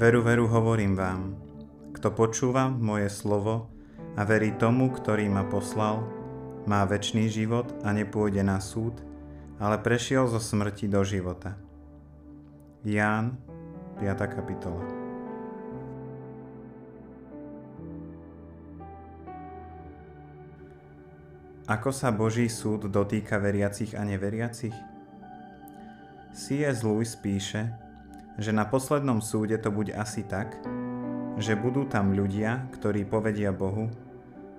Veru, veru, hovorím vám, kto počúva moje slovo a verí tomu, ktorý ma poslal, má väčší život a nepôjde na súd, ale prešiel zo smrti do života. Ján, 5. kapitola. Ako sa Boží súd dotýka veriacich a neveriacich? C.S. Lewis píše, že na poslednom súde to bude asi tak, že budú tam ľudia, ktorí povedia Bohu,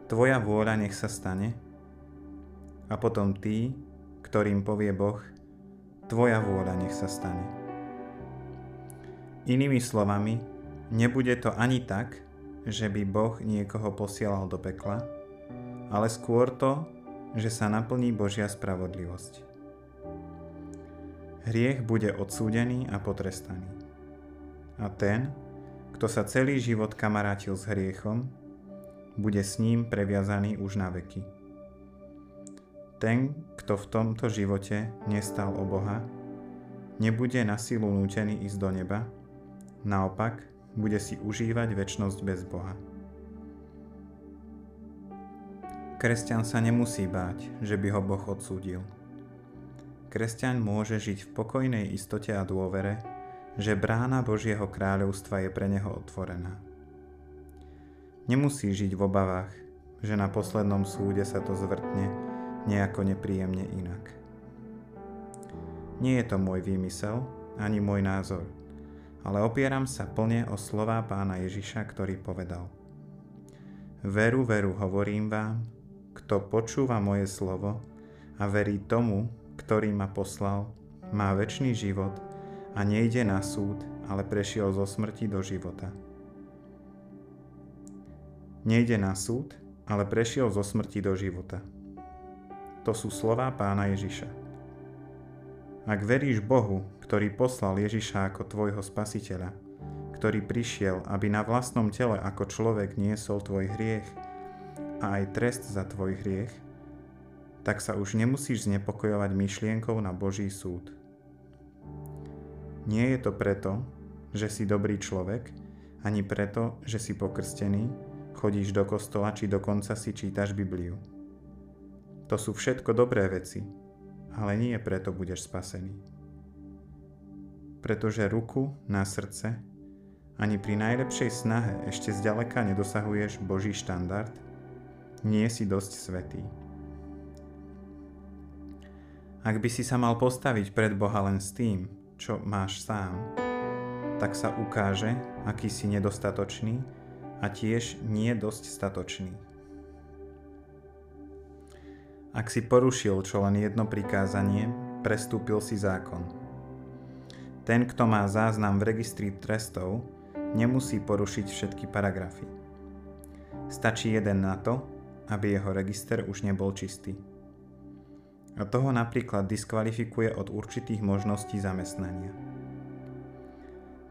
Tvoja vôľa nech sa stane, a potom tí, ktorým povie Boh, Tvoja vôľa nech sa stane. Inými slovami, nebude to ani tak, že by Boh niekoho posielal do pekla, ale skôr to, že sa naplní Božia spravodlivosť hriech bude odsúdený a potrestaný. A ten, kto sa celý život kamarátil s hriechom, bude s ním previazaný už na veky. Ten, kto v tomto živote nestal o Boha, nebude na silu nútený ísť do neba, naopak bude si užívať väčnosť bez Boha. Kresťan sa nemusí báť, že by ho Boh odsúdil kresťan môže žiť v pokojnej istote a dôvere, že brána Božieho kráľovstva je pre neho otvorená. Nemusí žiť v obavách, že na poslednom súde sa to zvrtne nejako nepríjemne inak. Nie je to môj výmysel, ani môj názor, ale opieram sa plne o slová pána Ježiša, ktorý povedal Veru, veru, hovorím vám, kto počúva moje slovo a verí tomu, ktorý ma poslal, má väčší život a nejde na súd, ale prešiel zo smrti do života. Nejde na súd, ale prešiel zo smrti do života. To sú slová pána Ježiša. Ak veríš Bohu, ktorý poslal Ježiša ako tvojho spasiteľa, ktorý prišiel, aby na vlastnom tele ako človek niesol tvoj hriech a aj trest za tvoj hriech, tak sa už nemusíš znepokojovať myšlienkou na Boží súd. Nie je to preto, že si dobrý človek, ani preto, že si pokrstený, chodíš do kostola či dokonca si čítaš Bibliu. To sú všetko dobré veci, ale nie preto budeš spasený. Pretože ruku na srdce ani pri najlepšej snahe ešte zďaleka nedosahuješ Boží štandard, nie si dosť svetý. Ak by si sa mal postaviť pred Boha len s tým, čo máš sám, tak sa ukáže, aký si nedostatočný a tiež nie dosť statočný. Ak si porušil čo len jedno prikázanie, prestúpil si zákon. Ten, kto má záznam v registri trestov, nemusí porušiť všetky paragrafy. Stačí jeden na to, aby jeho register už nebol čistý a toho napríklad diskvalifikuje od určitých možností zamestnania.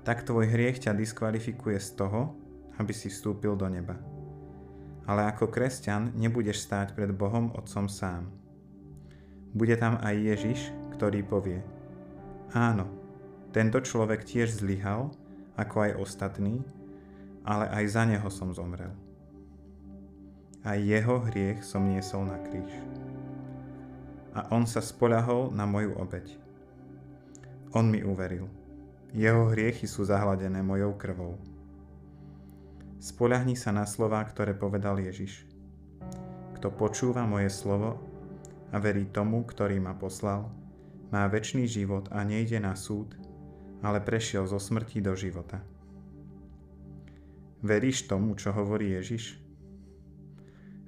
Tak tvoj hriech ťa diskvalifikuje z toho, aby si vstúpil do neba. Ale ako kresťan nebudeš stáť pred Bohom Otcom sám. Bude tam aj Ježiš, ktorý povie Áno, tento človek tiež zlyhal, ako aj ostatní, ale aj za neho som zomrel. Aj jeho hriech som niesol na kríž a on sa spoľahol na moju obeď. On mi uveril. Jeho hriechy sú zahladené mojou krvou. Spoľahni sa na slová, ktoré povedal Ježiš. Kto počúva moje slovo a verí tomu, ktorý ma poslal, má väčší život a nejde na súd, ale prešiel zo smrti do života. Veríš tomu, čo hovorí Ježiš?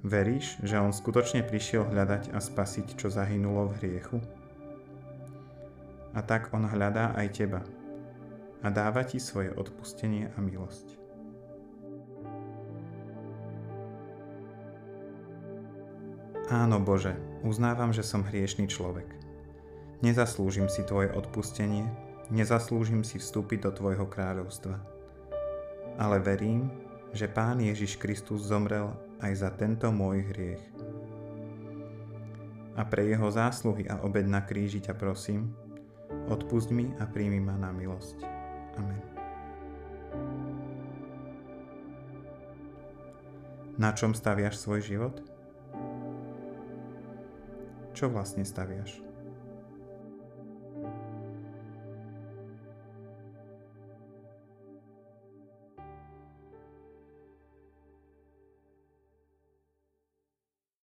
Veríš, že On skutočne prišiel hľadať a spasiť, čo zahynulo v hriechu? A tak On hľadá aj teba a dáva ti svoje odpustenie a milosť. Áno Bože, uznávam, že som hriešný človek. Nezaslúžim si Tvoje odpustenie, nezaslúžim si vstúpiť do Tvojho kráľovstva. Ale verím, že Pán Ježiš Kristus zomrel aj za tento môj hriech. A pre jeho zásluhy a obed na kríži ťa prosím, odpust mi a príjmi ma na milosť. Amen. Na čom staviaš svoj život? Čo vlastne staviaš?